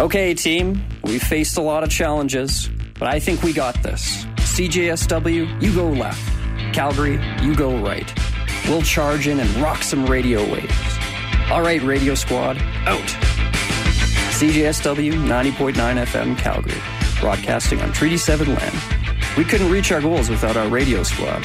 Okay, team, we faced a lot of challenges, but I think we got this. CJSW, you go left. Calgary, you go right. We'll charge in and rock some radio waves. All right, Radio Squad, out. CJSW 90.9 FM Calgary, broadcasting on Treaty 7 land. We couldn't reach our goals without our radio squad.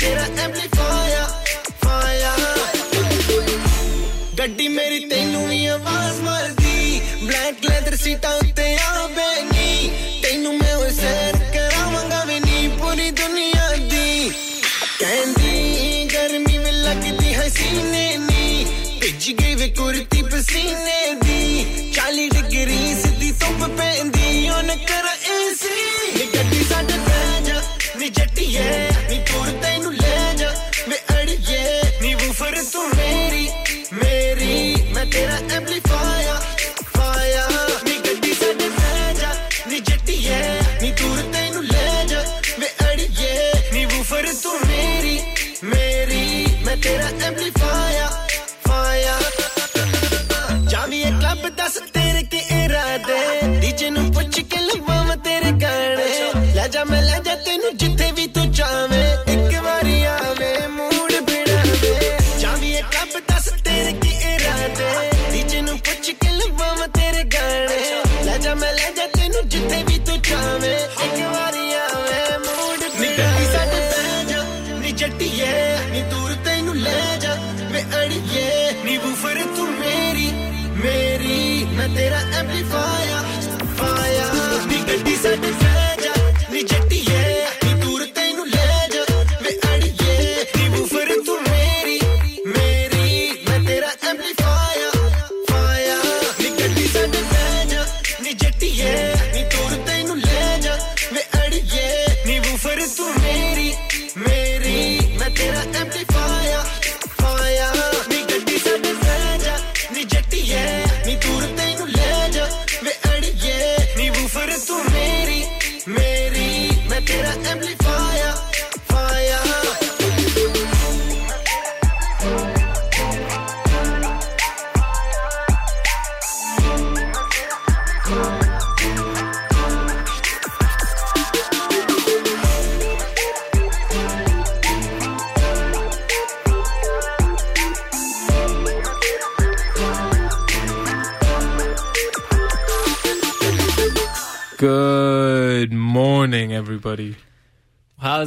तेरा amplifier fire ਗੱਡੀ ਮੇਰੀ ਤੈਨੂੰ ਵੀ ਆਵਾਜ਼ ਮਾਰਦੀ black leather ਸੀਟਾਂ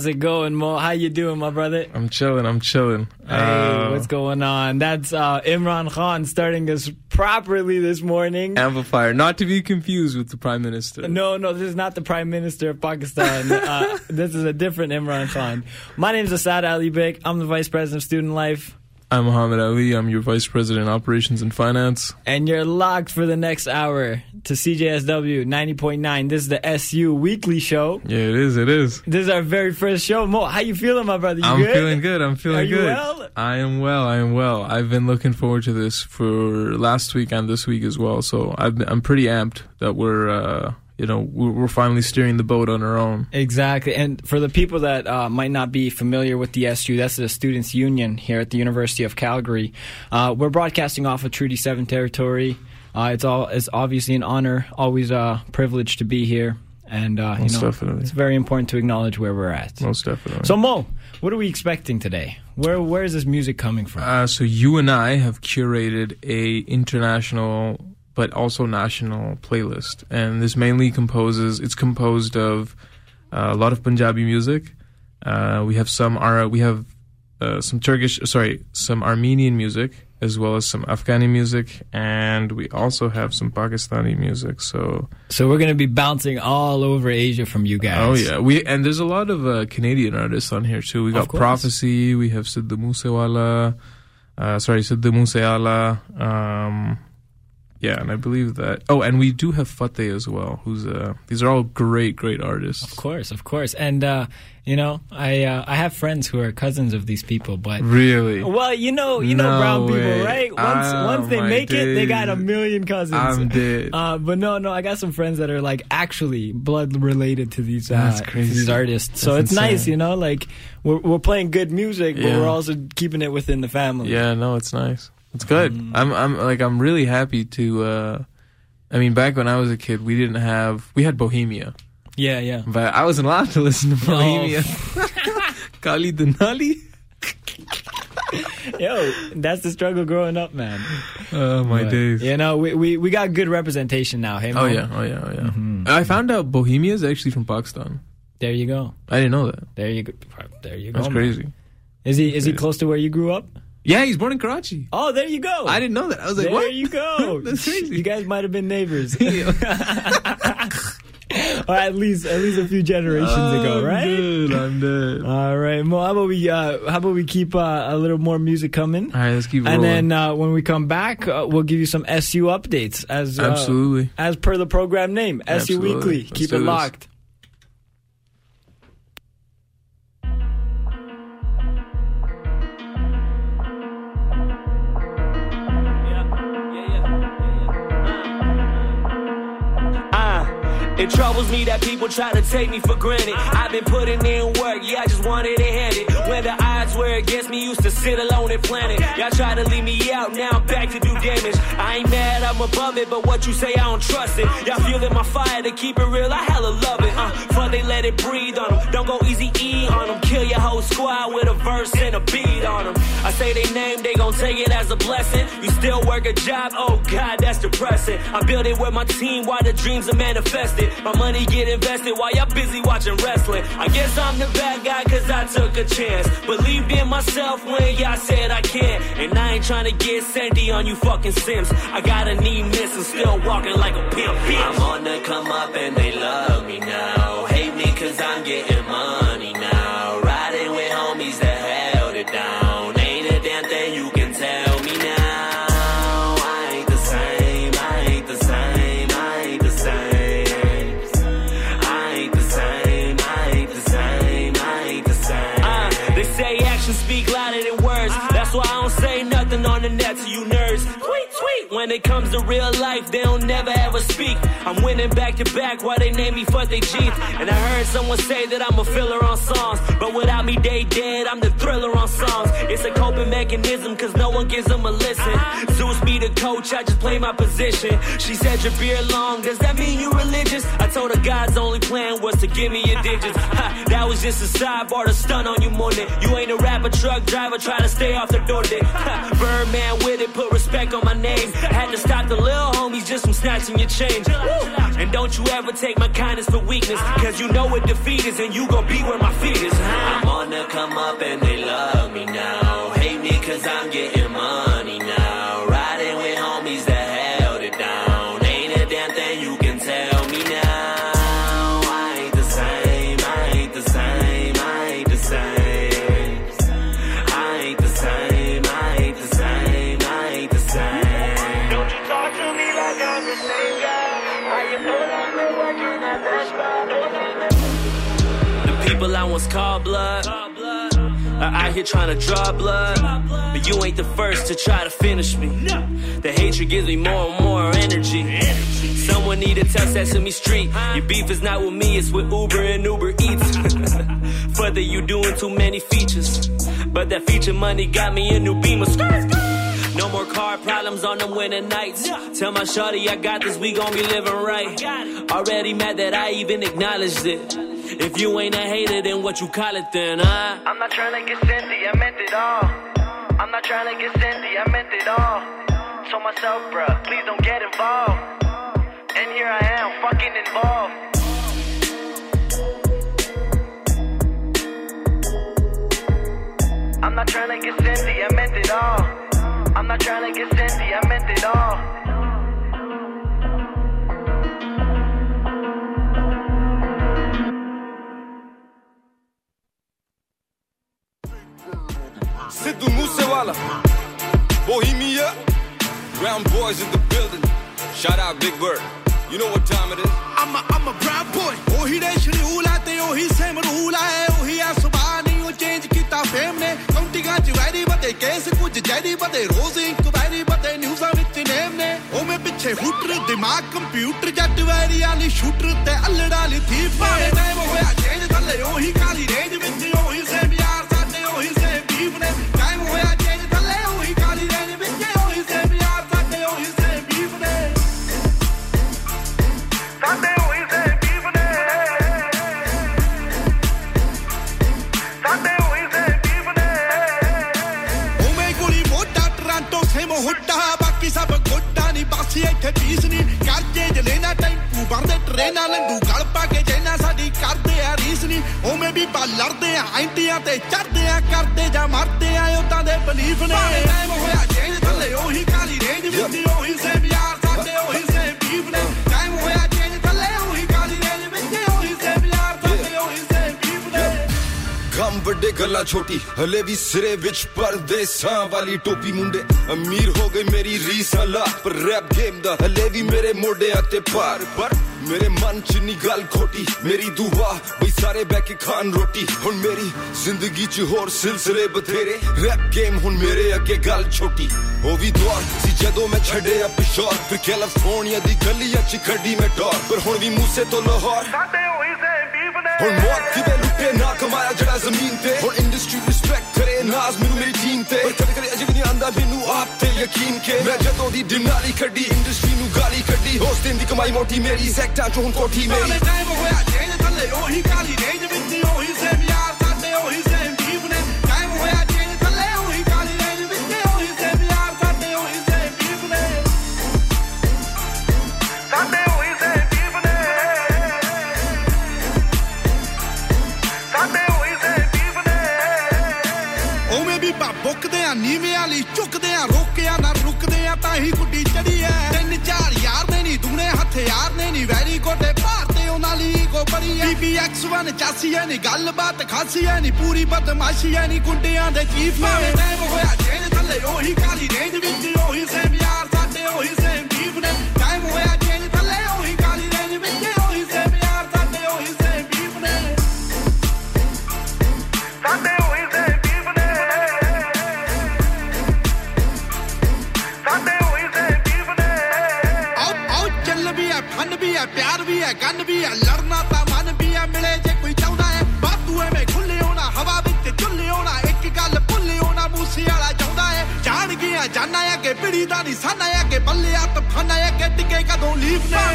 it going, Mo? How you doing, my brother? I'm chilling. I'm chilling. Hey, uh, what's going on? That's uh, Imran Khan starting us properly this morning. Amplifier, not to be confused with the Prime Minister. No, no, this is not the Prime Minister of Pakistan. uh, this is a different Imran Khan. My name is Asad Ali Beg. I'm the Vice President of Student Life. I'm Muhammad Ali. I'm your Vice President Operations and Finance. And you're locked for the next hour to CJSW 90.9. This is the SU Weekly Show. Yeah, it is. It is. This is our very first show. Mo, how you feeling, my brother? You I'm good? feeling good. I'm feeling Are you good. well? I am well. I am well. I've been looking forward to this for last week and this week as well. So I've been, I'm pretty amped that we're, uh, you know, we're finally steering the boat on our own. Exactly. And for the people that uh, might not be familiar with the SU, that's the Students' Union here at the University of Calgary. Uh, we're broadcasting off of Treaty 7 territory. Uh, it's all it's obviously an honor, always a privilege to be here. And, uh, you know, definitely. it's very important to acknowledge where we're at. Most definitely. So, Mo, what are we expecting today? Where Where is this music coming from? Uh, so you and I have curated a international but also national playlist, and this mainly composes. It's composed of uh, a lot of Punjabi music. Uh, we have some Ara, we have uh, some Turkish, sorry, some Armenian music, as well as some Afghani music, and we also have some Pakistani music. So, so, we're going to be bouncing all over Asia from you guys. oh yeah, we and there's a lot of uh, Canadian artists on here too. We got. PropheC, we have Siddha Moosewala, uh, sorry, Siddha Mooseala. Um, yeah, and I believe that. Oh, and we do have Fateh as well. Who's uh, these are all great, great artists. Of course, of course. And, uh, you know, I uh, I have friends who are cousins of these people, but. Really, Well, you know, you know No brown people, right? Once Oh, once they make it, they got a million cousins. I'm dead. Uh, but no, no, I got some friends that are like actually blood related to these uh, That's to crazy. these artists. So That's it's nice, you know, like we're we're playing good music, but Yeah. we're also keeping it within the family. Yeah, no, it's nice. It's good. Mm. I'm I'm like I'm really happy to uh I mean back when I was a kid we didn't have we had Bohemia. yeah, yeah. But I wasn't allowed to listen to Bohemia. Kali Denali? Yo, that's the struggle growing up, man. Oh my But, days. You know, we, we we got good representation now. Hey, Oh yeah, oh yeah, oh yeah. Mm-hmm. I found out Bohemia is actually from Pakistan. There you go. I didn't know that. There you go. There you go. That's man. crazy. Is he is he close to where you grew up? Yeah, he's born in Karachi. Oh, there you go. I didn't know that. I was like, there what? you go. That's crazy. You guys might have been neighbors. or at least at least a few generations ago, I'm right? dead, I'm dead. All right, Mo. How about we uh, how about we keep uh, a little more music coming, All right, let's keep and rolling. then uh, when we come back, uh, we'll give you some SU updates as uh, Absolutely. as per the program name, SU Weekly. Let's keep it this. locked. It troubles me that people try to take me for granted. I've been putting in work, yeah, I just wanted it handed. When the odds were against me, used to sit alone and plan it. Y'all try to leave me out, now I'm back to do damage. I ain't mad, I'm above it, but what you say, I don't trust it. Y'all feeling my fire to keep it real, I hella love it. Uh, fun they let it breathe on them. Don't go easy E on them. Kill your whole squad with a verse and a beat on them. I say they name, they gon' take it as a blessing. You still work a job, oh god, that's depressing. I build it with my team while the dreams are manifested. My money get invested while y'all busy watching wrestling. I guess I'm the bad guy cause I took a chance. Believed in myself when y'all said I can't. And I ain't trying to get Sandy on you fucking Sims. I got a knee miss and still walking like a pimp. I'm on the come up and they love me now. Hate me cause I'm getting When it comes to real life, they don't never ever speak. I'm winning back to back while they name me Fuck they Jeep. And I heard someone say that I'm a filler on songs. But without me, they dead. I'm the thriller on songs. It's a coping mechanism cause no one gives them a listen. Zeus be the coach, I just play my position. She said your beard long, does that mean you religious? I told her God's only plan was to give me your digits. Ha, that was just a sidebar to stun on you morning. you ain't a rapper, truck driver, try to stay off the door. Ha, Birdman with it, put respect on my name. Had to stop the little homies just from snatching your change. And don't you ever take my kindness for weakness, cause you know what defeat is and you gon' be where my feet is. I'm on the come up and I once called blood are out here trying to draw blood. But you ain't the first to try to finish me. The hatred gives me more and more energy. Someone need to tell Sesame Street. Your beef is not with me, it's with Uber and Uber Eats. Further, you doing too many features. But that feature money got me a new beamer. No more car problems on them winter nights. Tell my shorty I got this, we gon' be living right. Already mad that I even acknowledged it. If you ain't a hater, then what you call it then, huh? I'm not trying to get Cindy, I meant it all. I'm not trying to get Cindy, I meant it all. So myself, bruh, please don't get involved. And here I am, fucking involved. I'm not trying to get Cindy, I meant it all. I'm not trying to get Cindy, I meant it all. Sidhu Musewala, Bohemia, Brown Boys in the building. Shout out Big Bird. You know what time it is? I'm a, I'm a brown boy. ओही day schedule आते ओही same rule आए ओही आ सुबह नहीं ओ change किता फेम ने काउंटी का जवैरी बते केस कुछ जैरी बते रोज इंक्वायरी बते न्यूज़ विच नेम ने ओ मैं पीछे हुटर दिमाग कंप्यूटर जट वैरी वाली शूटर ते अल्लड़ा ली थी पाए टाइम होया चेंज थल्ले ओही काली रेंज विच ओही सेम यार साडे ओही सेम बीफ ने ਬਾਸੀ ਇੱਥੇ ਪੀਸ ਨਹੀਂ ਕਰਜੇ ਜਲੇਨਾ ਟੈਂਪੂ ਵਰਦੇ ਟ੍ਰੇਨਾਂ ਲੰਡੂ ਗਲ ਪਾ ਕੇ ਜੈਨਾ ਸਾਡੀ ਕਰਦੇ ਆ ਰੀਸ ਨਹੀਂ ਉਹ ਮੈਂ ਵੀ ਬਾ ਲੜਦੇ ਆ ਐਂਟੀਆਂ ਤੇ ਚੜਦੇ ਆ, ਕਰਦੇ ਜਾਂ ਮਰਦੇ ਆ ਉਦਾਂ ਦੇ ਬਲੀਫ ਨੇ। ਟਾਈਮ ਹੋਇਆ ਚੇਂਜ ਥੱਲੇ ਉਹੀ ਕਾਲੀ ਰੇਂਜ ਵਿੱਚ, ਉਹੀ ਸੇਮ ਯਾਰ ਗਮ ਵੱਡੇ ਗੱਲਾਂ ਛੋਟੀ, ਹਲੇ ਵੀ ਸਿਰੇ ਵਿੱਚ ਪਰਦੇਸਾਂ ਵਾਲੀ ਟੋਪੀ ਮੁੰਡੇ। ਅਮੀਰ ਹੋ ਗਏ ਮੇਰੀ ਰੀਸ ਹਲਾ ਪਰ ਰੈਪ ਗੇਮ ਦਾ ਹਲੇ ਵੀ ਮੇਰੇ ਮੋਢਿਆਂ ਤੇ ਪਾਰ ਪਰ ਮੇਰੇ ਮਨ ਚ ਨਹੀਂ ਗੱਲ ਖੋਟੀ, ਮੇਰੀ ਦੁਆ, ਬਈ ਸਾਰੇ ਬੈ ਕੇ ਖਾਣ ਰੋਟੀ। ਹੁਣ ਮੇਰੀ ਜ਼ਿੰਦਗੀ ਚ ਹੋਰ ਸਿਲਸਿਲੇ ਬਥੇਰੇ। ਰੈਪ ਗੇਮ ਹੁਣ ਮੇਰੇ ਅੱਗੇ ਗੱਲ ਛੋਟੀ। ਉਹ ਵੀ ਦੌਰ ਸੀ ਜਦੋਂ ਮੈਂ ਛੱਡਿਆ ਪਿਸ਼ੌਰ। ਫਿਰ ਕੈਲੀਫੋਰਨੀਆ ਦੀ ਗਲੀਆਂ ਚ ਖੱਡੀ ਮੈਂ ਡੌਰ ਪਰ ਹੁਣ ਵੀ ਮੂਸੇ ਤੋਂ ਲਾਹੌਰ। ਸਾਡੇ ਉਹੀ ਸੇਮ ਬੀਫ ਨੇ ਹੁਣ ਮੌਤ ਕਿਵੇਂ ਲੁੱਟੇ ਨਾ ਕਮਾਇਆ ਜਿਹੜਾ ਜ਼ਮੀਨ ਤੇ ਹੁਣ ਇੰਡਸਟਰੀ ਰਿਸਪੈਕਟ ਕਰੇ ਨਾਜ਼ ਮੈਨੂੰ ਮੇਰੀ ਟੀਮ ਤੇ ਪਰ ਕਦੇ ਕਦੇ ਅਜੇ ਵੀ ਨਹੀਂ ਆਂਦਾ ਮੈਨੂੰ ਆਪ ਤੇ ਯਕੀਨ ਕੇ ਮੈਂ ਜਦੋਂ ਦੀ ਦਿਨਾਲੀ ਕੱਢੀ ਇੰਡਸਟਰੀ ਨੂੰ ਗਾਲੀ ਕੱਢੀ ਹੋਸ ਦਿਨ ਦੀ ਕਮਾਈ ਮੋਟੀ ਮੇਰੀ ਸੈਕਟਾਂ ਚ ਹੁਣ ਕੋਠੀ ਮੇਰੀ ਭਾਵੇਂ ਟਾਈਮ ਹੋਇਆ ਚੇਂਜ ਥੱਲੇ ਉਹੀ ਕਾਲੀ ਰੇਂਜ ਵਿੱਚ ਉਹੀ ਸੇਮ ਯਾਰ ਸਾਡੇ ਉਹੀ ਬੁੱਕਦੇ ਆ, ਨੀਵੇਂ ਵਾਲੀ ਝੁਕਦੇ ਆ, ਰੋਕਿਆ ਨਾ ਰੁਕਦੇ ਆ, ਤਾਂ ਹੀ ਗੁੱਡੀ ਚੜੀ ਐ। ਤਿੰਨ ਚਾਰ ਯਾਰ ਨੇ ਨਹੀਂ ਦੂਨੇ ਹਥਿਆਰ ਨੇ ਨਹੀਂ ਵੈਰੀ ਕੋਟੇ ਭਾਰਤੇ ਉਹਨਾਂ ਲਈ ਕੋ ਬੜੀ ਐ। BBX1 ਚਾਸੀ ਐ ਨਹੀਂ ਗੱਲਬਾਤ ਖਾਸੀ ਐ ਨਹੀਂ ਪੂਰੀ ਬਦਮਾਸ਼ੀ ਐ ਨਹੀਂ ਗੁੰਡਿਆਂ ਦੇ ਚੀਫ ਐ ਟਾਈਮ ਹੋਇਆ ਚੇਂਜ ਥੱਲੇ ਉਹੀ ਕਾਲੀ ਰੇਂਜ ਵਿੱਚ, ਉਹੀ ਸੇਮ ਯਾਰ ਸਾਡੇ, ਉਹੀ ਸੇਮ है, गन भी है, लड़ना ता मन भी है, मिले जे कोई चाहता है। बातूए में खुले होना हवा विच चुल्ले होना एक गल भुले होना मूसी वाला चाहना है। जान गया, जाना है के पिड़ी दा निशाना है, के बल्ले आ तफाना है, के टिके कदों लीफ ने।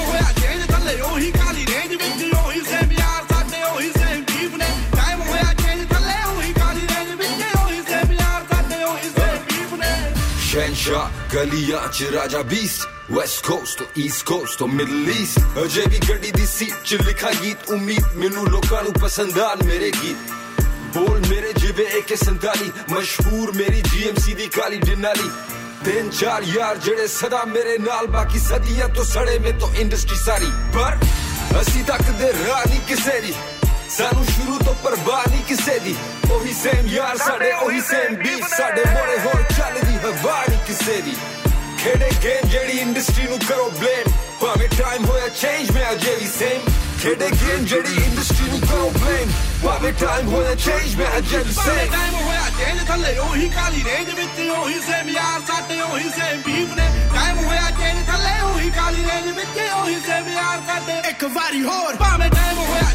होया चेंज थले ओही काली रेंज ਸ਼ਹਿਨਸ਼ਾਹ ਗਲੀਆਂ ਚ ਰਾਜਾ ਬੀਸਟ ਵੈਸਟ ਕੋਸਟ ਤੋਂ ਈਸਟ ਕੋਸਟ ਤੋਂ ਮਿਡਲ ਈਸਟ ਅਜੇ ਵੀ ਗੱਡੀ ਦੀ ਸੀਟ ਚ ਲਿਖਾ ਗੀਤ, ਉਮੀਦ ਮੈਨੂੰ ਲੋਕਾਂ ਨੂੰ ਪਸੰਦ ਆਣ ਮੇਰੇ ਗੀਤ। ਬੋਲ ਮੇਰੇ ਜਿਵੇਂ AK47 ਮਸ਼ਹੂਰ ਮੇਰੀ GMC ਦੀ ਕਾਲੀ ਡਿਨਾਲੀ ਤਿੰਨ ਚਾਰ ਯਾਰ ਜਿਹੜੇ ਸਦਾ ਮੇਰੇ ਨਾਲ, ਬਾਕੀ ਸਦੀਆਂ ਤੋਂ ਸੜੇ ਮੇ ਤੋਂ ਇੰਡਸਟਰੀ ਸਾਰੀ। ਪਰ ਅਸੀਂ ਤੱਕਦੇ ਰਾਹ ਨਹੀਂ ਕਿਸੇ ਦੀ। ਸਾਨੂੰ ਸ਼ੁਰੂ ਤੋਂ ਪਰਵਾਹ ਨਹੀਂ ਕਿਸੇ ਦੀ। ਉਹੀ ਸੇਮ ਯਾਰ ਸਾਡੇ ਉਹੀ ਸੇਮ ਬੀਫ ਸਾਡੇ ਮੋੜੇ ਹੋਰ ਚੱਲਦੀ ਹਵਾ ਨਹੀਂ ਕਿਸੇ ਦੀ। ਖੇਡੇ ਗੇਮ ਜਿਹੜੀ ਇੰਡਸਟਰੀ ਨੂੰ ਕਰੋ ਬਲੇ ਟਾਈਮ ਹੋਇਆ ਚੇਂਜ ਮੈਂ ਅਜੇ ਵੀ ਸੇਮ ਖੇਡੇ ਗੇਮ ਜਿਹੜੀ ਇੰਡਸਟਰੀ ਨੂੰ ਕਰੋ ਬਲੇਮ ਭਾਵੇਂ ਟਾਈਮ ਹੋਇਆ ਚੇਂਜ ਮੈਂ ਅਜੇ ਵੀ ਸੇਮ ਟਾਈਮ ਹੋਇਆ ਚੇਂਜ ਥੱਲੇ ਉਹੀ ਕਾਲੀ ਰੇਂਜ ਵਿੱਚ ਉਹੀ ਸੇਮ ਯਾਰ ਸਾਡੇ ਉਹੀ ਸੇਮ ਬੀਫ ਨੇ। ਟਾਈਮ ਹੋਇਆ ਚੇਂਜ ਥੱਲੇ ਉਹੀ ਕਾਲੀ ਰੇਂਜ ਵਿੱਚ ਉਹੀ ਸੇਮ ਯਾਰ ਸਾਡੇ ਇੱਕ ਵਾਰੀ ਹੋਰ। ਭਾਵੇਂ ਟਾਈਮ ਹੋਇਆ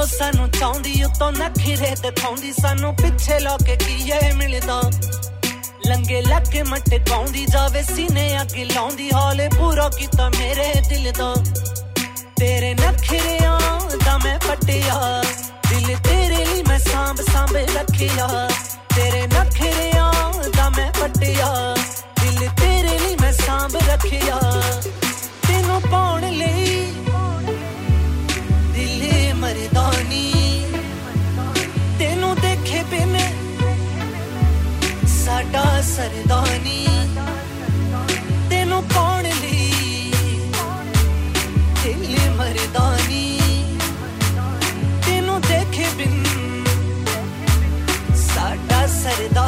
ਕੁੜੀ ਦਿਲੋਂ ਸਾਨੂੰ ਚਾਹੁੰਦੀ, ਉਤੋਂ ਨਖਰੇ ਦਿਖਾਉਂਦੀ ਸਾਨੂੰ ਪਿੱਛੇ ਲਾ ਕੇ ਕੀਏ ਮਿਲਦਾ? ਲੰਗੇ ਲੱਕੇ ਮਟਕਾਉਂਦੀ ਜਾਵੇ ਸੀਨੇ ਅੱਗੇ ਲਾਉਂਦੀ। ਹਾਲੇ ਪੂਰਾ ਕੀਤਾ ਮੇਰੇ ਦਿਲ ਦਾ। ਤੇਰੇ ਨਖਰਿਆਂ ਦਾ ਮੈਂ ਪਟਿਆ। ਦਿਲ ਤੇਰੇ ਲਈ ਮੈਂ ਸਾਂਭ ਸਾਂਭ ਰੱਖਿਆ। ਤੇਰੇ ਨਖਰਿਆਂ ਦਾ ਮੈਂ ਪਟਿਆ। ਦਿਲ ਤੇਰੇ ਲਈ ਮੈਂ ਸਾਂਭ ਰੱਖਿਆ। ਤੈਨੂੰ ਪਾਉਣ ਲਈ ਸਰਦਾ ਨਹੀਂ ਤੈਨੂੰ ਕੌਣ ਲਈ ਦਿਲ ਮਰਦਾ ਨਹੀਂ ਤੈਨੂੰ ਦੇਖੇ ਬਿਨ ਸਾਡਾ ਸਰਦਾ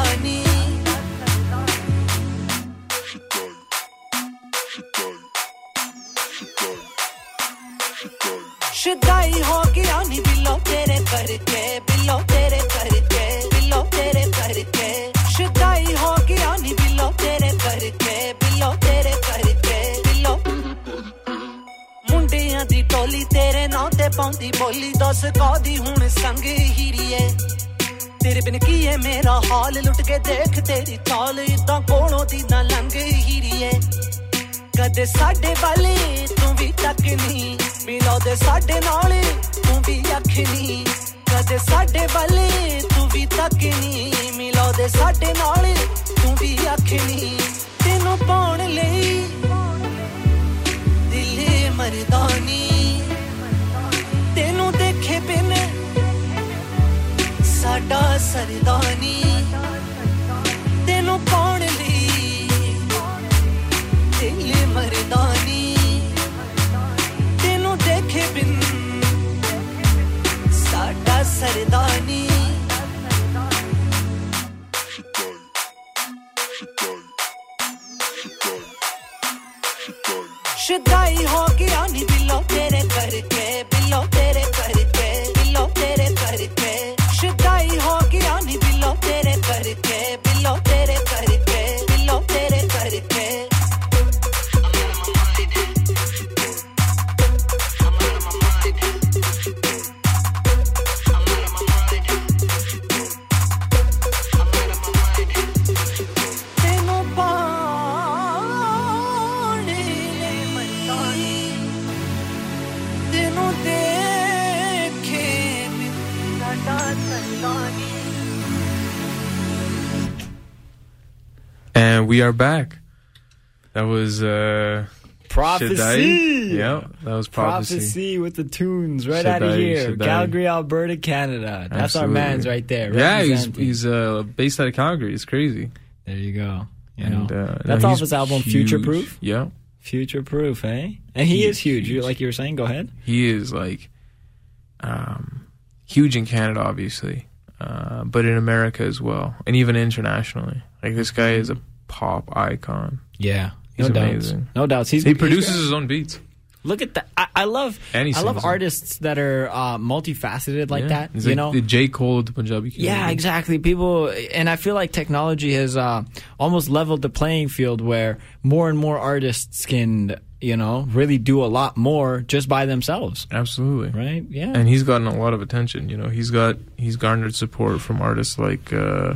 ਤੇ ਬੋਲੀ ਦੱਸ ਕਾਦੀ ਹੁਣ ਸੰਗ ਹੀਰੀਏ ਤੇਰੇ ਬਿਨ ਕੀ ਹੈ ਮੇਰਾ ਹਾਲ? ਲੁੱਟ ਕੇ ਦੇਖ ਤੇਰੀ ਚਾਲ। ਇਦਾਂ ਕੋਲੋਂ ਦੀ ਨਾ ਲੰਘ ਹੀਰੀਏ ਕਦੇ ਸਾਡੇ ਵਾਲੇ ਤੂੰ ਵੀ ਤੱਕ ਨਹੀਂ ਮਿਲੋ ਸਾਡੇ ਨਾਲ ਤੂੰ ਵੀ ਅੱਖ ਨਹੀਂ ਕਦੇ ਸਾਡੇ ਵਾਲੇ ਤੂੰ ਵੀ ਤੱਕ ਨਹੀਂ ਮਿਲੋ ਦੇ ਸਾਡੇ ਨਾਲ ਤੂੰ ਵੀ ਅੱਖ ਨਹੀਂ ਤੈਨੂੰ ਪਾਉਣ ਲਈ ਦਿਲ ਮਰਦਾਨੀ ਵੱਡਾ ਸਰਦਾ ਨਹੀਂ ਤੈਨੂੰ ਪਾਉਣ ਲਈ ਦਿਲ ਮਰਦਾ ਨਹੀਂ ਤੈਨੂੰ ਦੇਖੇ ਬਿਨ ਸਾਡਾ ਸਰਦਾ ਨਹੀਂ are back. That was uh PropheC. Shadayed. Yeah, that was PropheC. PropheC with the tunes right out of here. Shadayed. Calgary, Alberta, Canada. That's our man's right there. Yeah, he's he's uh based out of Calgary. It's crazy. There you go. You And know. uh, That's no, off his album huge. Future Proof. Yeah, Future Proof, eh? And he He is is huge. Huge. like you were saying. Go ahead. he is like um huge in Canada, obviously, uh, but in America as well, and even internationally. Like this guy is a pop icon. Yeah. He's no amazing. doubts. No doubts. He's He produces got- his own beats. Look at that. I, I love. I love sings artists that are uh, multifaceted like Yeah. that. He's you like know. the J Cole of the Punjabi community. Yeah, exactly. People, and I feel like technology has uh, almost leveled the playing field where more and more artists can, you know, really do a lot more just by themselves. Absolutely. Right? Yeah. and he's gotten a lot of attention. You know, he's got he's garnered support from artists like uh,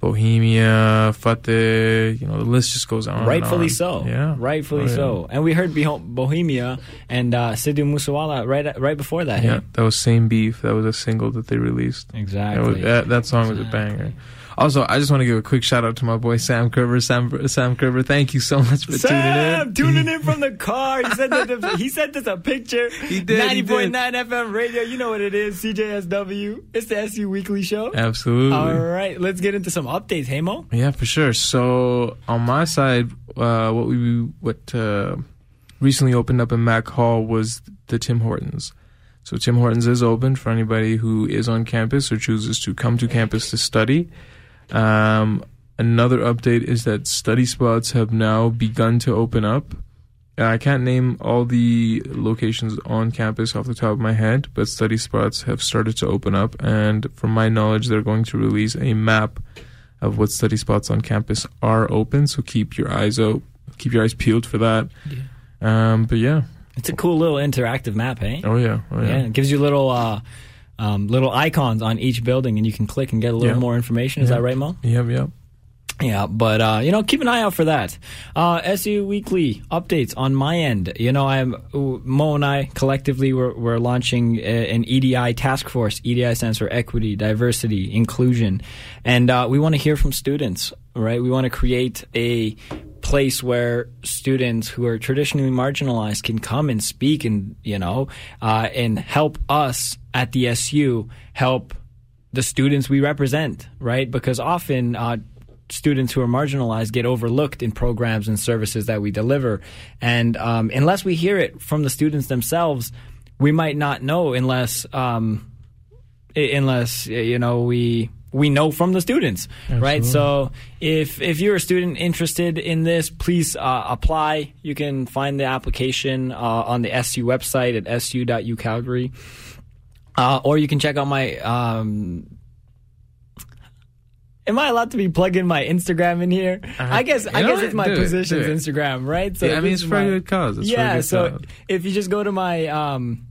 Bohemia, Fateh, you know, the list just goes on. Rightfully on. so. Yeah. Rightfully Oh, yeah. so. And we heard Bohemia and uh, Sidhu Moose Wala right right before that. Yeah, that was Same Beef. That was a single that they released. That, was- Exactly. that, that song was a banger. Also, I just want to give a quick shout out to my boy Sam Kerber. Sam, Sam Kerber, thank you so much for Sam, tuning in. tuning in from the car. He sent, us, he sent us a picture. He did, he 90.9 FM radio. You know what it is. CJSW. It's the SU Weekly Show. Absolutely. All right, let's get into some updates. Hey, Mo? Yeah, for sure. So on my side, uh, what we what uh, recently opened up in Mac Hall was the Tim Hortons. So Tim Hortons is open for anybody who is on campus or chooses to come to campus to study. Um, another update is that study spots have now begun to open up. I can't name all the locations on campus off the top of my head, but study spots have started to open up, and from my knowledge, they're going to release a map of what study spots on campus are open. So keep your eyes out, keep your eyes peeled for that. Um, but yeah, It's a cool little interactive map, hey? oh yeah, oh Yeah, yeah. it gives you little uh, um, little icons on each building, and you can click and get a little Yeah. more information. Is Yeah. that right, Mo? Yep, yep. Yeah, but uh, you know, keep an eye out for that. Uh, SU Weekly updates on my end. You know, I'm Mo and I collectively we're, we're launching a, an EDI task force. EDI stands for Equity, Diversity, Inclusion, and uh, we want to hear from students. Right, we want to create a place where students who are traditionally marginalized can come and speak and you know uh, and help us at the SU help the students we represent, right? Because often uh, students who are marginalized get overlooked in programs and services that we deliver. And um, unless we hear it from the students themselves, we might not know unless um, unless you know we we know from the students right so if if you're a student interested in this please uh, apply you can find the application uh, on the su website at su.ucalgary uh, or you can check out my um, Am I allowed to be plugging my Instagram in here? I guess I Uh, guess it's my Do position's it. Instagram, right? So Yeah, I mean, it's for a good cause. It's yeah, good so cause. if you just go to my um,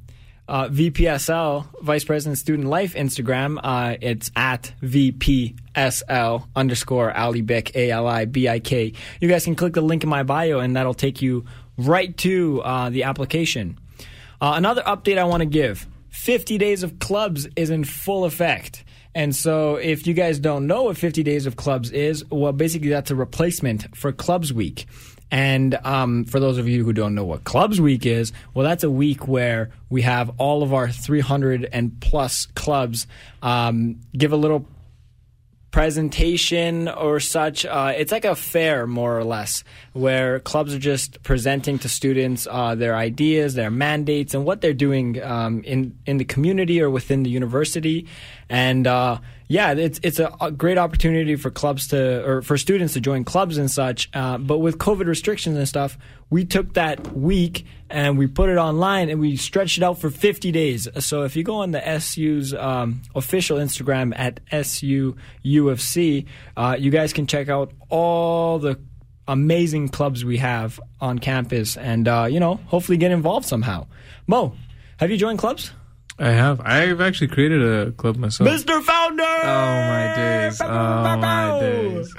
uh, VPSL, Vice President Student Life Instagram, uh, it's at VPSL underscore Ali Bik, A L I B I K. You guys can click the link in my bio, and that'll take you right to uh, the application. Uh, another update I want to give 50 Days of Clubs is in full effect. And so, if you guys don't know what 50 Days of Clubs is, well, basically that's a replacement for Clubs Week. And um, for those of you who don't know what Clubs Week is, well, that's a week where we have all of our 300 and plus clubs um, give a little presentation or such. Uh, it's like a fair, more or less, where clubs are just presenting to students uh, their ideas, their mandates, and what they're doing um, in in the community or within the university. And uh, yeah, it's it's a, great opportunity for clubs to or for students to join clubs and such. Uh, but with COVID restrictions and stuff, we took that week and we put it online and we stretched it out for 50 days. So if you go on the SU's um, official Instagram at SUUFC, uh, you guys can check out all the amazing clubs we have on campus and, uh, you know, hopefully get involved somehow. Mo, have you joined clubs? I have. I've actually created a club myself. Mr. Founder! Oh my days. Oh my days.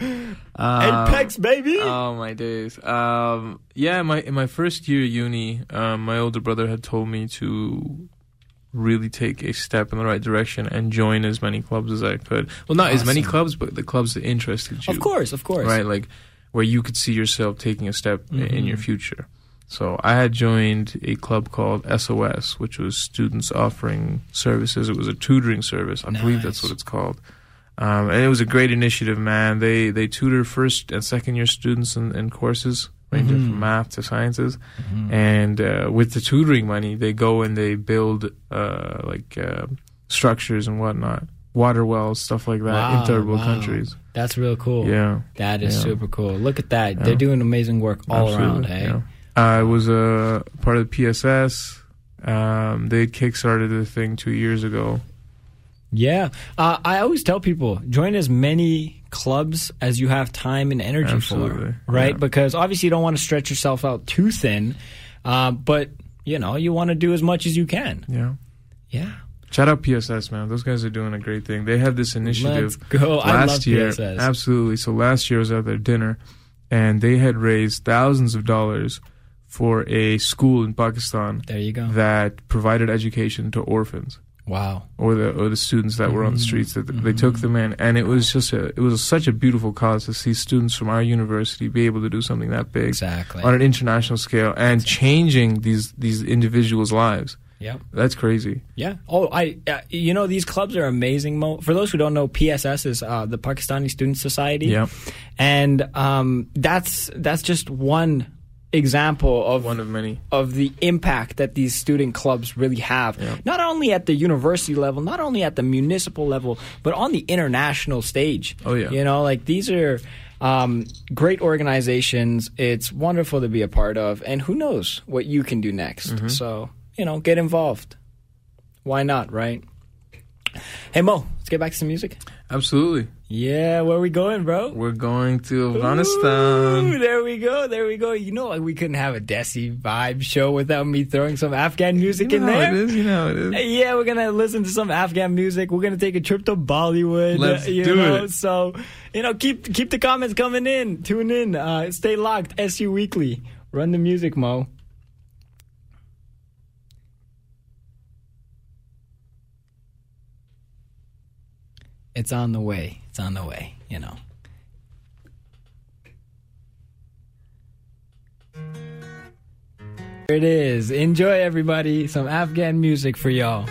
Um, Apex, baby! Oh my days. Um, yeah, my in my first year at uni, um, my older brother had told me to really take a step in the right direction and join as many clubs as I could. Well, not as many clubs, but the clubs that interested you. of course, of course. right? Like where you could see yourself taking a step in Mm-hmm. your future. So I had joined a club called SOS, which was students offering services. It was a tutoring service. I believe that's what it's called. Um, and it was a great initiative, man. They they tutor first and second year students in, in courses ranging Mm-hmm. from math to sciences. And uh, with the tutoring money, they go and they build uh, like uh, structures and whatnot, water wells, stuff like that Wow, in third world wow. countries. That's real cool. Yeah. That is Yeah. super cool. Look at that. They're doing amazing work all around, Absolutely, hey? yeah. I was a part of the PSS. Um, they kickstarted the thing two years ago. Yeah. Uh, I always tell people join as many clubs as you have time and energy Absolutely, for, right? yeah. Because obviously you don't want to stretch yourself out too thin, uh, but you know you want to do as much as you can. Yeah. Yeah. Shout out PSS, man. Those guys are doing a great thing. They had this initiative Let's go. I last love year. PSS. Absolutely. So last year I was at their dinner, and they had raised thousands of dollars for a school in Pakistan There you go. that provided education to orphans Wow. or the or the students that were on the Mm-hmm. streets that they took them in and it was just a it was such a beautiful cause to see students from our university be able to do something that big Exactly. on an international scale and changing these these individuals lives Yeah, that's crazy Yeah. Oh, I. Uh, you know, these clubs are amazing. Mo. For those who don't know, PSS is uh, the Pakistani Student Society. Yeah. And um, that's that's just one example of one of many of the impact that these student clubs really have. Not only at the university level, not only at the municipal level, but on the international stage. Oh, yeah. You know, like these are um, great organizations. It's wonderful to be a part of, and who knows what you can do next. Mm-hmm. So you know, get involved. Why not, right? Hey Mo, get back to some music. absolutely Yeah, where we going, bro? we're going to Ooh, afghanistan there we go. There we go. You know, like we couldn't have a Desi vibe show without me throwing some Afghan music you in know how there. it is you know how it is Yeah, we're gonna listen to some Afghan music. We're gonna take a trip to Bollywood. Let's you do know? it. So, you know, keep keep the comments coming in. Tune in. Uh, stay locked. SU Weekly. Run the music, Mo. It's on the way. It's on the way. You know. There it is. Enjoy, everybody. Some Afghan music for y'all.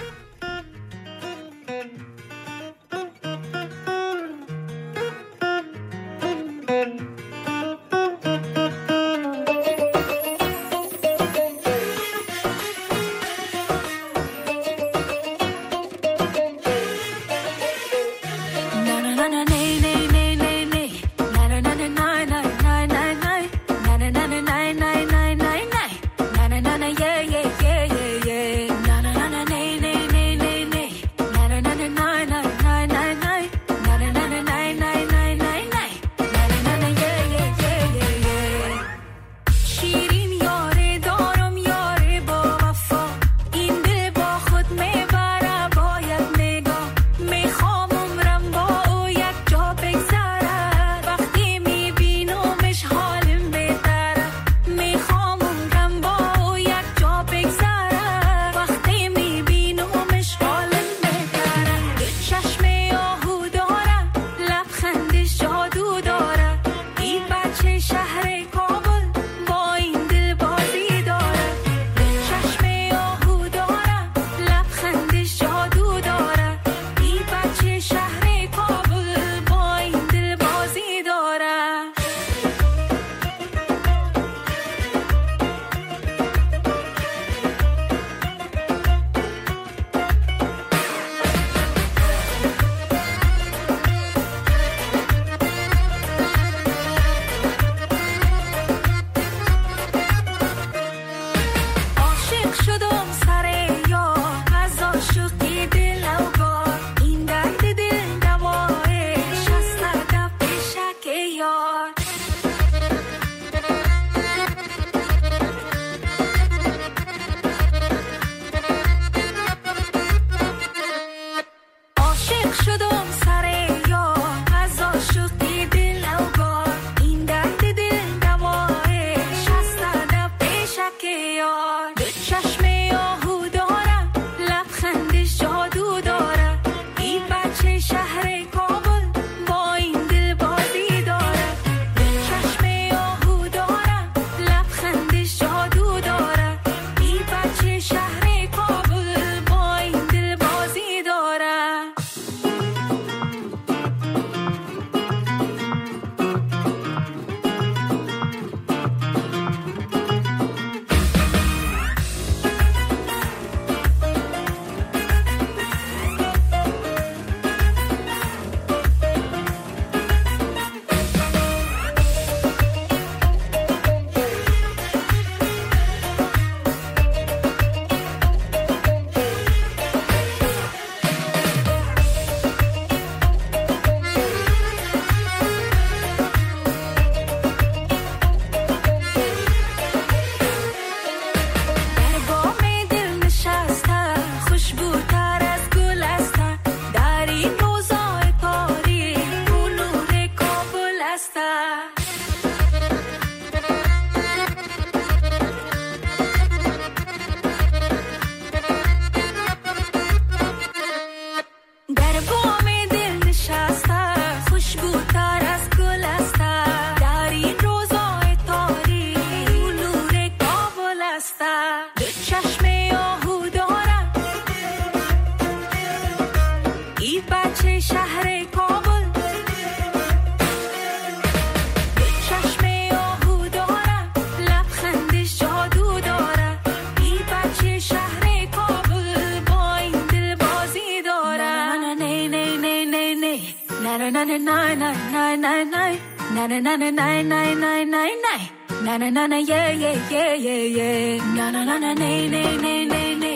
na na yeah yeah yeah yeah yeah. Na na na na na na na na na.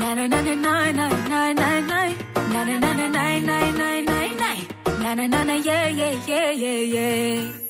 na na na na na nay nay nay nay. Na na na na nay nay nay nay nay. Na na na na yeah yeah yeah yeah yeah.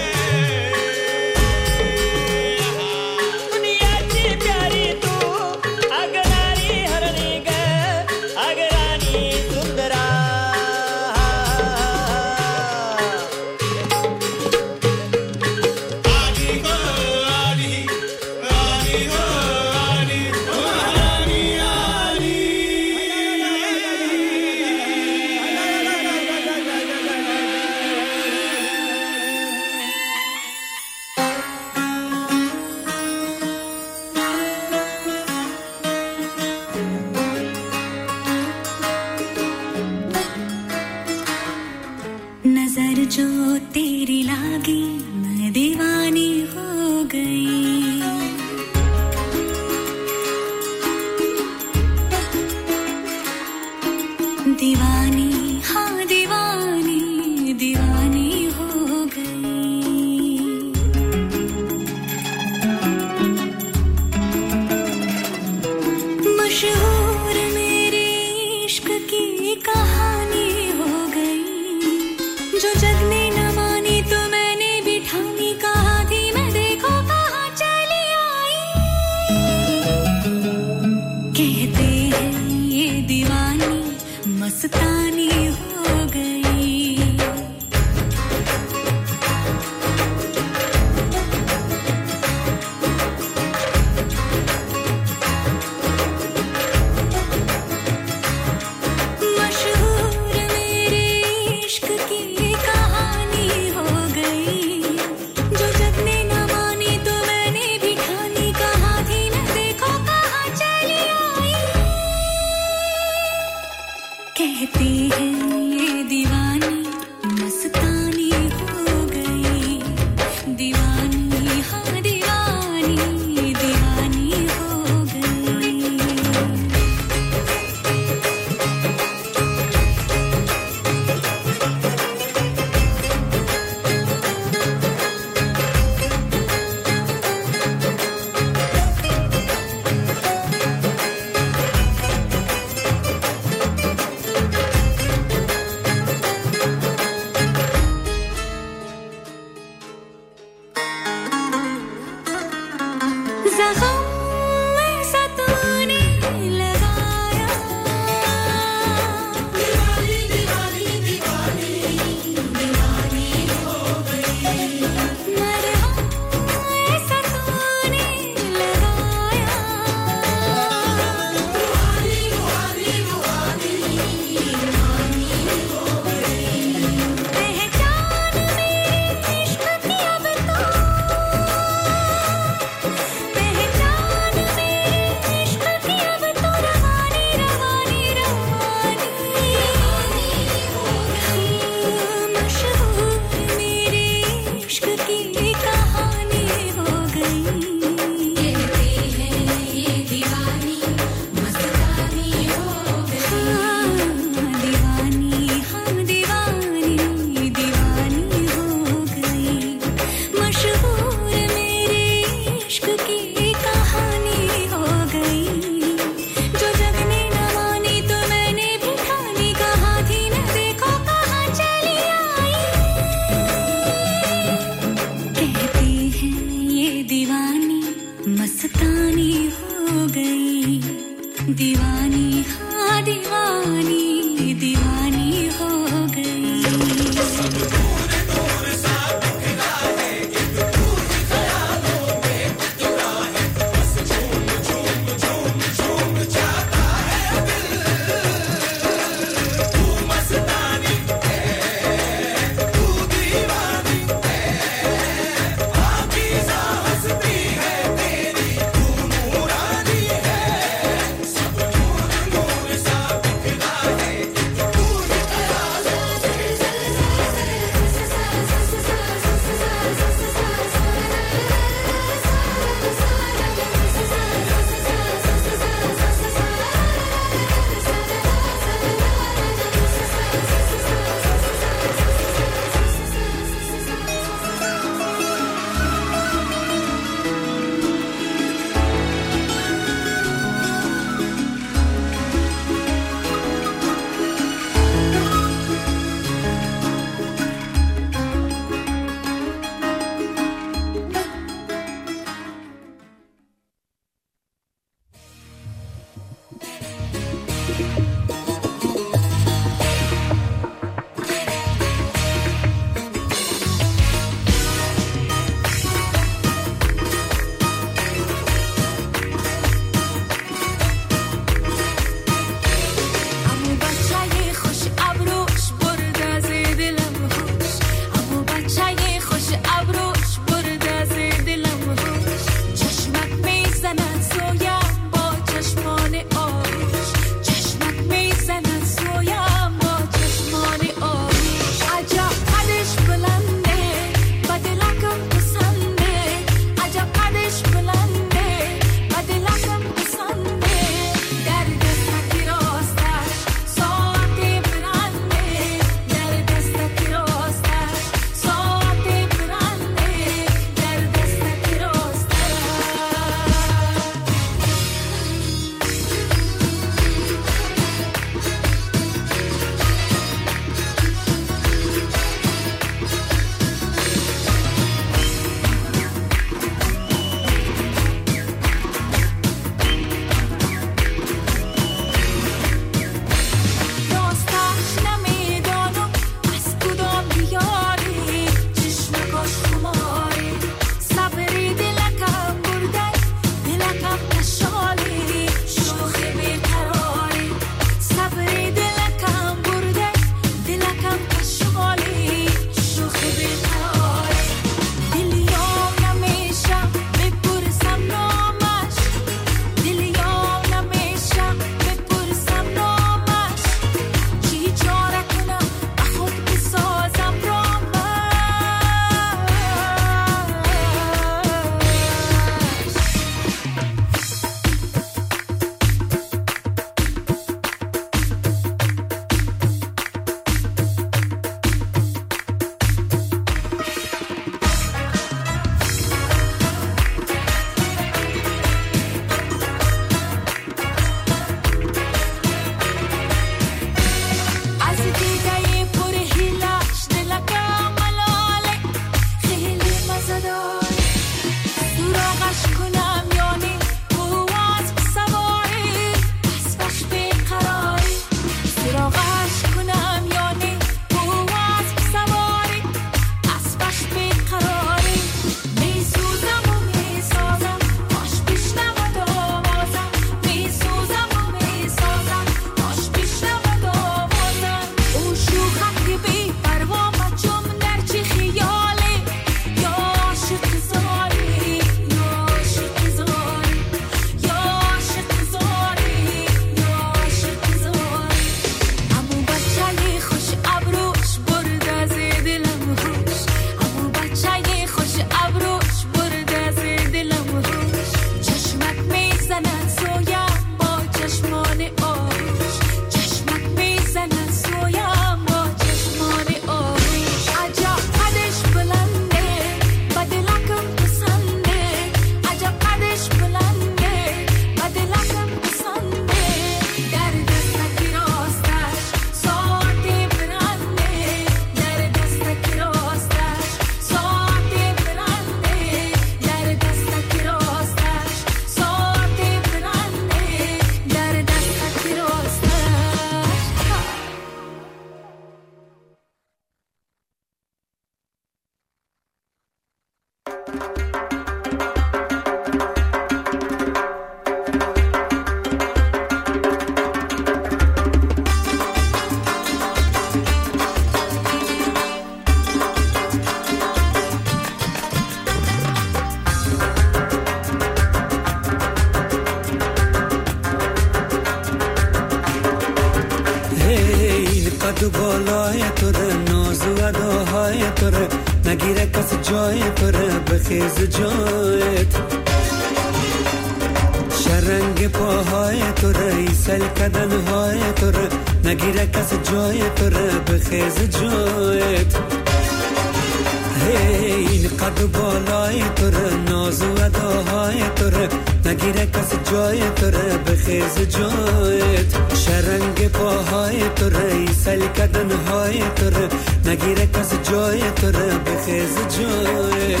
داره نگیره کس جای تو رو بخیز جایت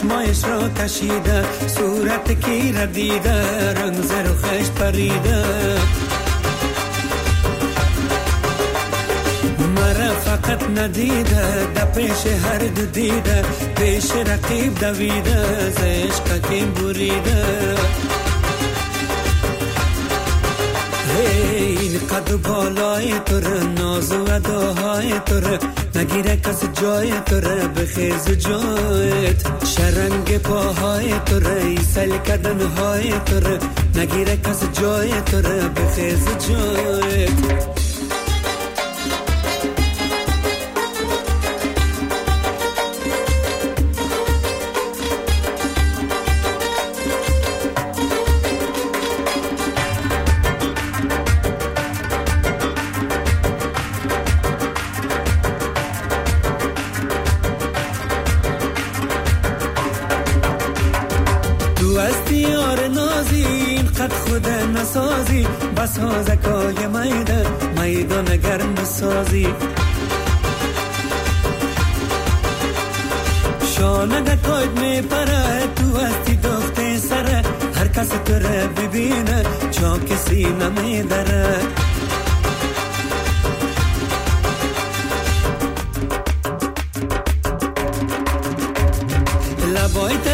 چشمایش را کشیده صورت کی را دیده رنگ زر و خشت پریده. مرا فقط ندیده در پیش هر دو دیده پیش رقیب دویده ز عشق کیم بریده این قد بالای توره ناز و اداهای توره نگیره کس جای تو را بخیز جایت شرنگ پاهای تو را سل کردن های تو را. نگیره کس جای تو را بخیز جایت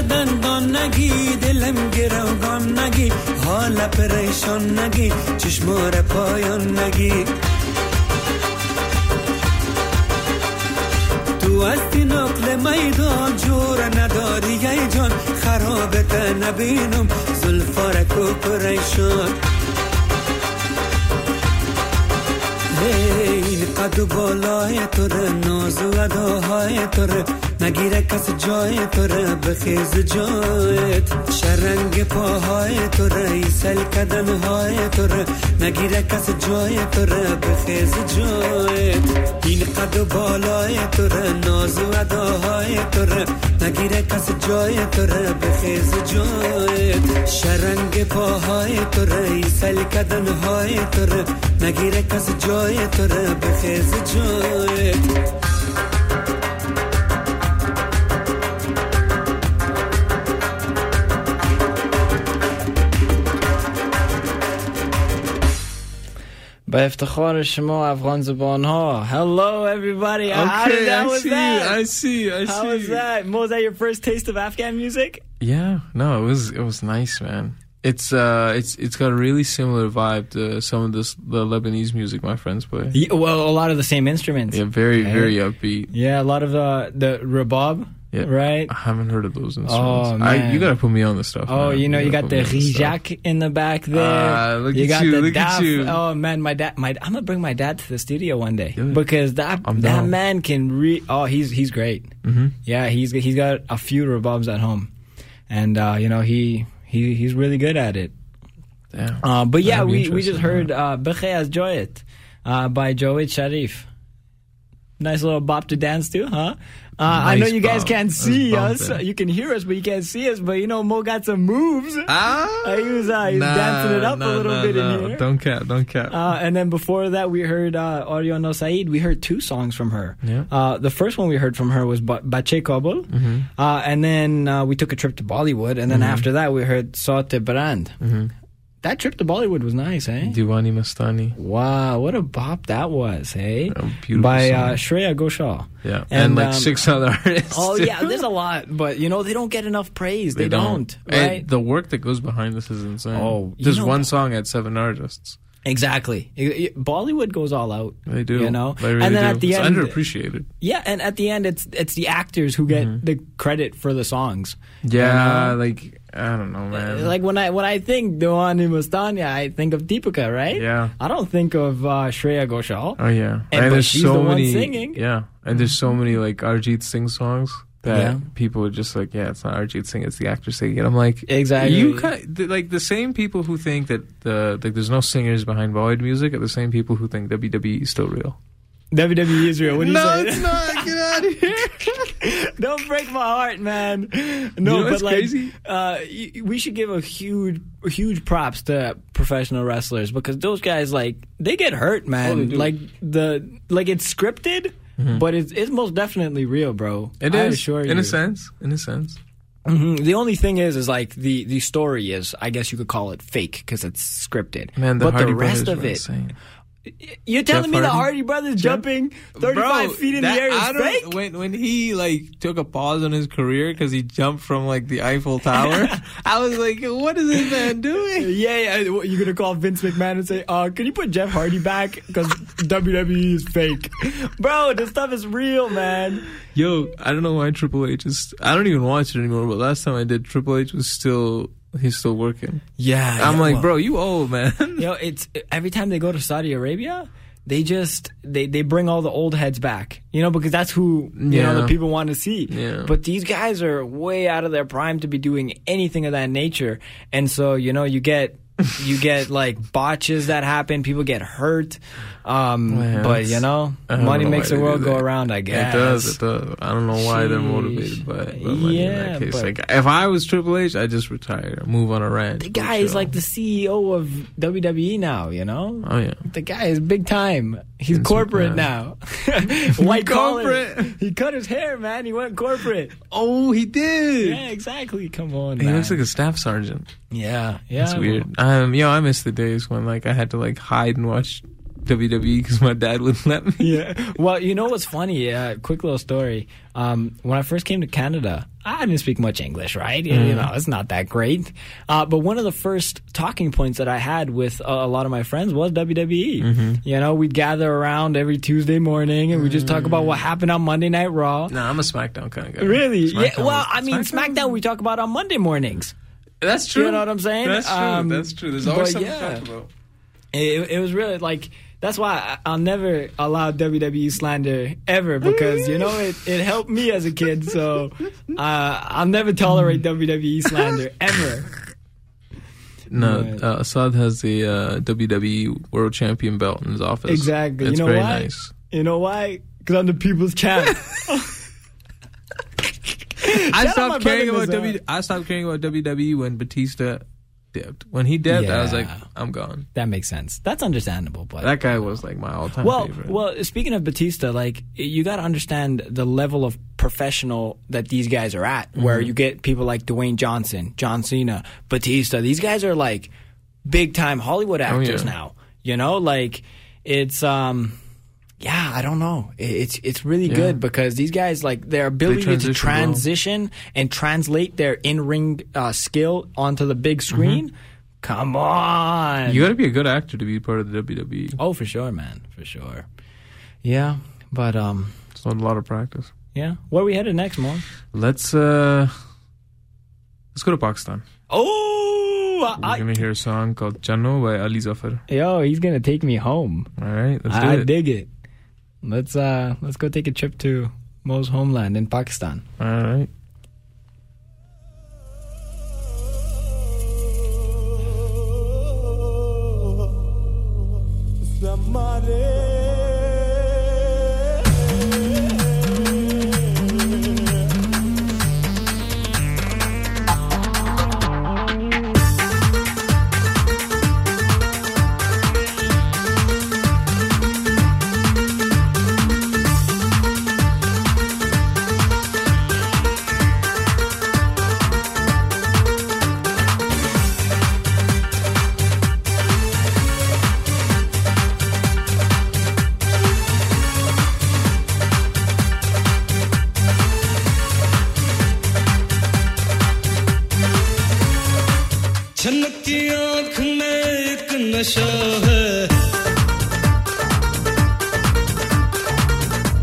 دندان نگی دلم گروگان نگی. حال پریشان نگی چشمار پایان نگی. تو هستی نقل میدان جور نداری ای جان. خرابت نبینم زلفارک و پریشان این قد بالای توره ناز و اداهای توره نگیره کس جای توره بخیز جایت. شرنگ پاهای توره ایسل کدن های توره نگیره کس جای توره بخیز جایت. این قد و بالای توره ناز و اداهای توره نگیره کس جای توره بخیز جایت. شرنگ پاهای توره ایسل کدن های توره نگیره کس جای توره بخیز جایت. בהבטחו לשמו אברון ha. Hello everybody. Okay, How did, that I was see, that? I see, I How see. How was that? Mo, was that your first taste of Afghan music? Yeah, no, it was it was nice, man. It's uh, it's it's got a really similar vibe to some of this the Lebanese music my friends play. Yeah, well, a lot of the same instruments. Yeah, very right? very upbeat. Yeah, a lot of the the rabab. Yeah, right? I haven't heard of those instruments. Oh, I, man. you gotta put me on the stuff. Oh, man. you know, you gotta got the rijak in the back there. Ah, look at got you, the look at daf. you. Oh man, my dad, my I'm gonna bring my dad to the studio one day it. because that I'm that down. man can re. Oh, he's he's great. Mhm. Yeah, he's he's got a few rababs at home, and uh, you know he he he's really good at it. Damn. Uh, but yeah, we, we just heard uh, Bekhe Az Joyet uh, by Jawid Sharif. Nice little bop to dance to, huh? Uh, I know Nice you guys bop. can't see us. You can hear us, but you can't see us. But you know, Mo got some moves. Ah, Uh, he was, uh, he was dancing it up a little nah, bit nah. in here. Don't cap, don't cap. Uh, and then before that, we heard uh, Aryana Sayeed. We heard two songs from her. Yeah. Uh, the first one we heard from her was ba- Bache Kabul. Mm-hmm. Uh, and then uh, we took a trip to Bollywood. And then after that, we heard Saute Brand. Mm-hmm. That trip to Bollywood was nice, eh? Deewani Mastani. Wow, what a bop that was, hey? beautiful By uh. Shreya Ghoshal. Yeah, and, like six other artists. Oh yeah, there's a lot, but you know they don't get enough praise. They, don't, And right? the work that goes behind this is insane. Oh, you just know- one song had seven artists. Exactly. Bollywood goes all out. They do, You know, They really and then do. at the it's end, underappreciated. yeah, and at the end, it's it's the actors who get the credit for the songs. you Yeah, know? like I don't know, man. Like when I when I think Mastania, I think of Deepika, right? Yeah. I don't think of uh, Shreya Ghoshal. Oh yeah, And- but there's she's so the one many. singing. Yeah, and there's so many like Arijit Singh songs that Yeah. people are just like, yeah, it's not Arijit Singh, it's the actor singing it. I'm like, Exactly. You kind of, like the same people who think that the like there's no singers behind Bollywood music are the same people who think WWE is still real. WWE Israel. What do you no, say? it's not. Out of here. Don't break my heart, man. No, You know but like, crazy? Uh, we should give a huge, huge props to professional wrestlers because those guys, like, they get hurt, man. Oh. Like the, like it's scripted, but it's it's most definitely real, bro. It I is in you. a sense. In a sense. Mhm. The only thing is, is like the the story is, I guess you could call it fake because it's scripted. Man, the but Hardy the rest Brothers of it, insane. You're telling Jeff me the Hardy? Hardy Brothers jumping 35 feet in the air is fake? When when he like took a pause on his career because he jumped from like the Eiffel Tower, I was like, what is this man doing? Yeah, yeah. What, You're gonna call Vince McMahon and say, "Uh, can you put Jeff Hardy back? Because WWE is fake, bro. This stuff is real, man." Yo, I don't know why Triple H is. I don't even watch it anymore. But last time I did, Triple H was still he's still working. Yeah, I'm yeah, like, well- bro, you old man. You know, it's every time they go to Saudi Arabia, they just they they bring all the old heads back. You know, because that's who you know the people want to see. Yeah. But these guys are way out of their prime to be doing anything of that nature, and so you know you get. You get like botches that happen. People get hurt, um, Man, but you know, money know makes the world go around. I guess It does. It does. I don't know why they're motivated by it. But like, in Yeah, that case, like if I was Triple H, I'd just retire, move on a rant. The guy is like the CEO of WWE now, you know? Oh yeah. The guy is big time. He's Vince corporate now. White collar. Corporate. He cut his hair, man. He went corporate. Oh, he did. Yeah, exactly. Come on, He man. looks like a staff sergeant. yeah, yeah. It's weird. Um, yo, I miss the days when like I had to like hide and watch WWE because my dad wouldn't let me. Yeah. Well, you know what's funny? Uh, quick little story. Um, when I first came to Canada, I didn't speak much English, right? You- You Mm. know, it's not that great. Uh, but one of the first talking points that I had with a, a lot of my friends was WWE. Mm-hmm. You know, we'd gather around every Tuesday morning and we just talk about what happened on Monday Night Raw. Nah, I'm a SmackDown kind of guy. Really? Yeah. Well, was- I mean, SmackDown we talk about on Monday mornings. That's true. You know what I'm saying? That's true. Um, That's true. There's always something yeah. to talk about. It, it was really like that's why I, I'll never allow WWE slander ever because you know it, it helped me as a kid. So uh, I'll never tolerate WWE slander ever. No, Right. uh, Assad has the uh, WWE World Champion belt in his office. Exactly. It's you know very why? nice. You know why? Because I'm the people's champ. I out my stopped caring about. W. I stopped caring about WWE when Batista dipped. When he dipped, I was like, Yeah. I'm gone. that makes sense. That's understandable, but That guy was like my all-time well, favorite. well. Speaking of Batista, like you got to understand the level of professional that these guys are at. Where Mm-hmm. you get people like Dwayne Johnson, John Cena, Batista. These guys are like big time Hollywood actors Oh, yeah. now. You know, like it's um. Yeah, I don't know. It's it's really Yeah. good because these guys like their ability to transition well. and translate their in ring uh, skill onto the big screen. Come on, Mm-hmm. you got to be a good actor to be part of the WWE. Oh, for sure, man, for sure. Yeah, but um, It's a lot of practice. yeah. Where we headed next, Mo? Let's uh, let's go to Pakistan. Oh, We're gonna hear a song called "Channo" by Ali Zafar. yo, he's gonna take me home. All right, let's do I, I dig it. Let's uh, let's go take a trip to Mo's homeland in Pakistan. All right. Thank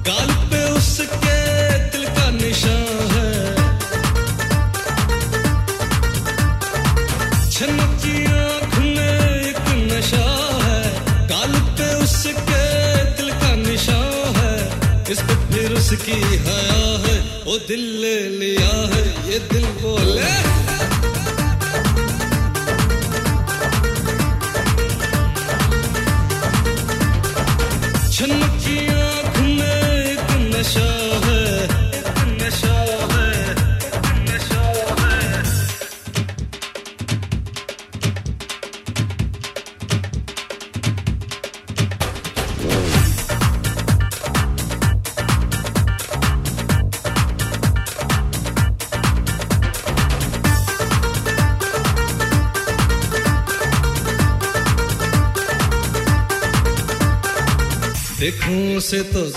गाल पे का निशान है। नशा है। उसके दिल का निशान है। उसकी हया है। वो दिल ले लिया है। ये दिल बोले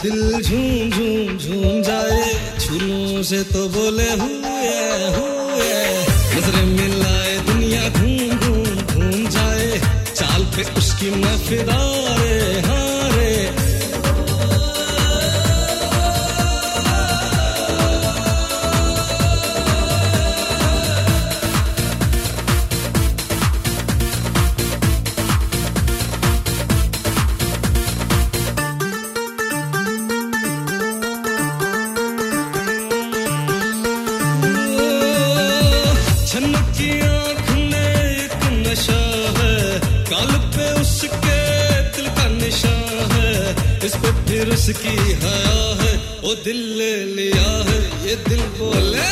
दिल झूम गाल पे उसके दिल का निशान है, इस पे फिर उसकी हया है, वो दिल ले लिया है, ये दिल बोले।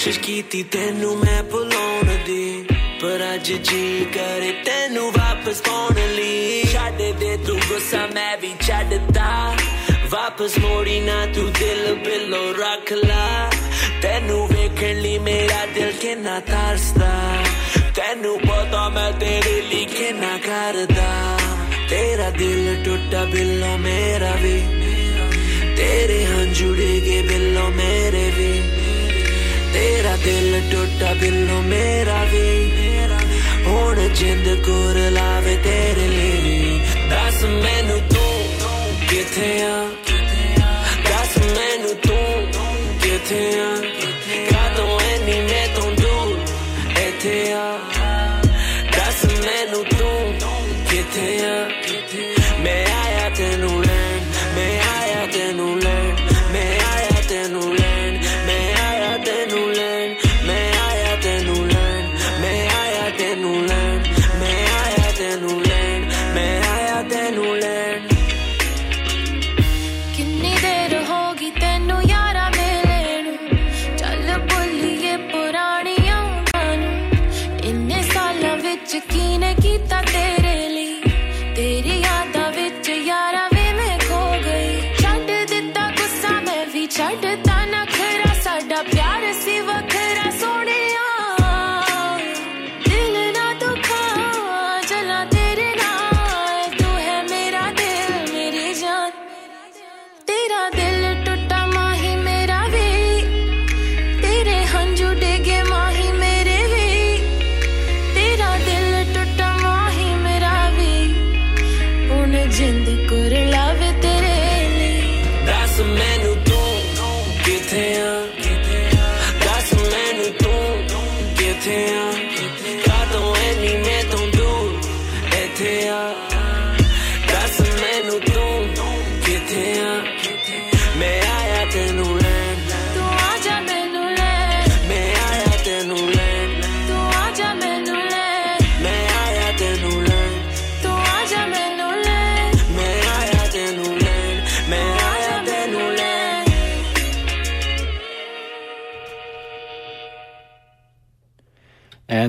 ਕੋਸ਼ਿਸ਼ ਕੀਤੀ ਤੈਨੂੰ ਮੈਂ ਭੁਲਾਉਣ ਦੀ, ਪਰ ਅੱਜ ਜੀ ਕਰੇ ਤੈਨੂੰ ਵਾਪਸ ਪਾਉਣ ਲਈ। ਛੱਡ ਦੇ ਤੂੰ ਗੁੱਸਾ, ਮੈਂ ਵੀ ਛੱਡਦਾ ਵਾਪਸ ਮੋੜੀ ਨਾ ਤੂੰ ਦਿਲ ਬਿੱਲੋ ਰੱਖ ਲਾ। ਤੈਨੂੰ ਵੇਖਣ ਲਈ ਮੇਰਾ ਦਿਲ ਕਿੰਨਾ ਤਰਸਦਾ। ਤੈਨੂੰ ਪਤਾ ਮੈਂ ਤੇਰੇ ਲਈ ਕਿੰਨਾ ਕਰਦਾ। ਤੇਰਾ ਦਿਲ ਟੁੱਟਾ ਬਿੱਲੋ ਮੇਰਾ ਵੀ। ਤੇਰੇ ਹੰਝੂ ਡਿੱਗੇ ਬਿੱਲੋ ਮੇਰੇ ਵੀ। ਤੇਰਾ ਦਿਲ ਟੁੱਟਾ ਬਿੱਲੋ ਮੇਰਾ ਵੀ। ਹੁਣ ਜਿੰਦ ਕੋਰ ਲਾਵੇ ਤੇਰੇ ਲਈ। ਦੱਸ ਮੈਨੂੰ ਤੂੰ ਕਿੱਥੇ ਆ? ਦੱਸ ਮੈਨੂੰ ਤੂੰ ਕਿੱਥੇ ਆ? ਕਾਦੋਂ ਐਨੀ ਮੈਂ ਤੋਂ ਦੂਰ ਇੱਥੇ ਆ?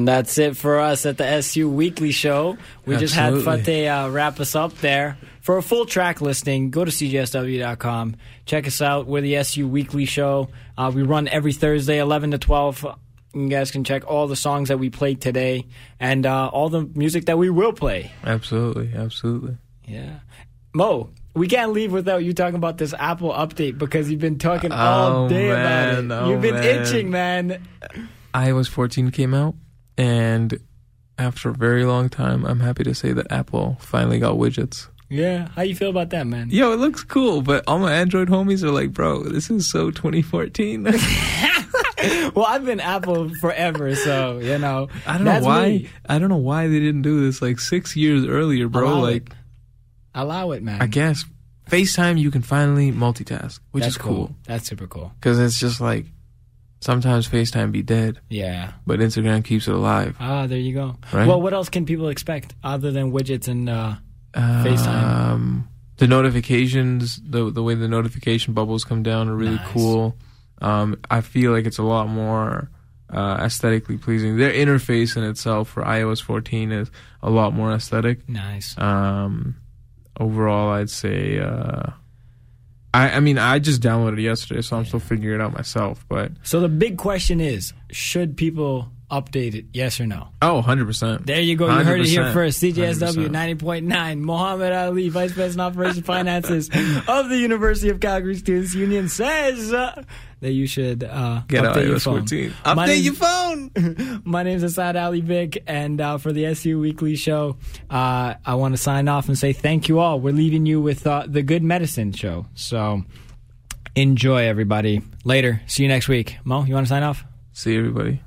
And that's it for us at the SU Weekly Show. We just had Absolutely. Fateh uh, wrap us up there. For a full track listing, go to cjsw.com. Check us out. We're the SU Weekly Show. Uh, we run every Thursday, 11 to 12. You guys can check all the songs that we played today and uh, all the music that we will play. Absolutely, absolutely. Yeah. Mo, we can't leave without you talking about this Apple update because you've been talking all Oh, day man. about it. Oh, You've been man. itching, man. iOS 14 came out, and after a very long time, I'm happy to say that Apple finally got widgets. Yeah. How you feel about that, man? Yo, it looks cool, but all my Android homies are like, bro, this is so 2014. well, I've been Apple forever, so you know. I don't know why. me. I don't know why they didn't do this like six years earlier, bro. Allow like, it. Allow it, man. I guess FaceTime you can finally multitask, which That's is cool That's super cool. because it's just like sometimes FaceTime be dead, Yeah. but Instagram keeps it alive. Ah, there you go. Right? Well, what else can people expect other than widgets and uh, FaceTime? Um, the notifications, the the way the notification bubbles come down are really Nice. cool. Um, I feel like it's a lot more uh, aesthetically pleasing. Their interface in itself for iOS 14 is a lot more aesthetic. Nice. Um, overall, I'd say. Uh, I, I mean, I just downloaded it yesterday, so I'm still figuring it out myself. But So the big question is, should people update it? Yes or no? oh, 100 percent. There you go. You heard it here first. CJSW 100%. 90.9. Mohammed Ali, Vice President of Operations Finances of the University of Calgary Students Union, says uh, that you should uh, Get update your phone. 14. My Update name's- your phone. My name is Asad Ali Vic, and uh, for the SU Weekly Show, uh, I want to sign off and say thank you all. We're leaving you with uh, the Good Medicine Show. So enjoy, everybody. Later. See you next week. Mo, you want to sign off? See everybody.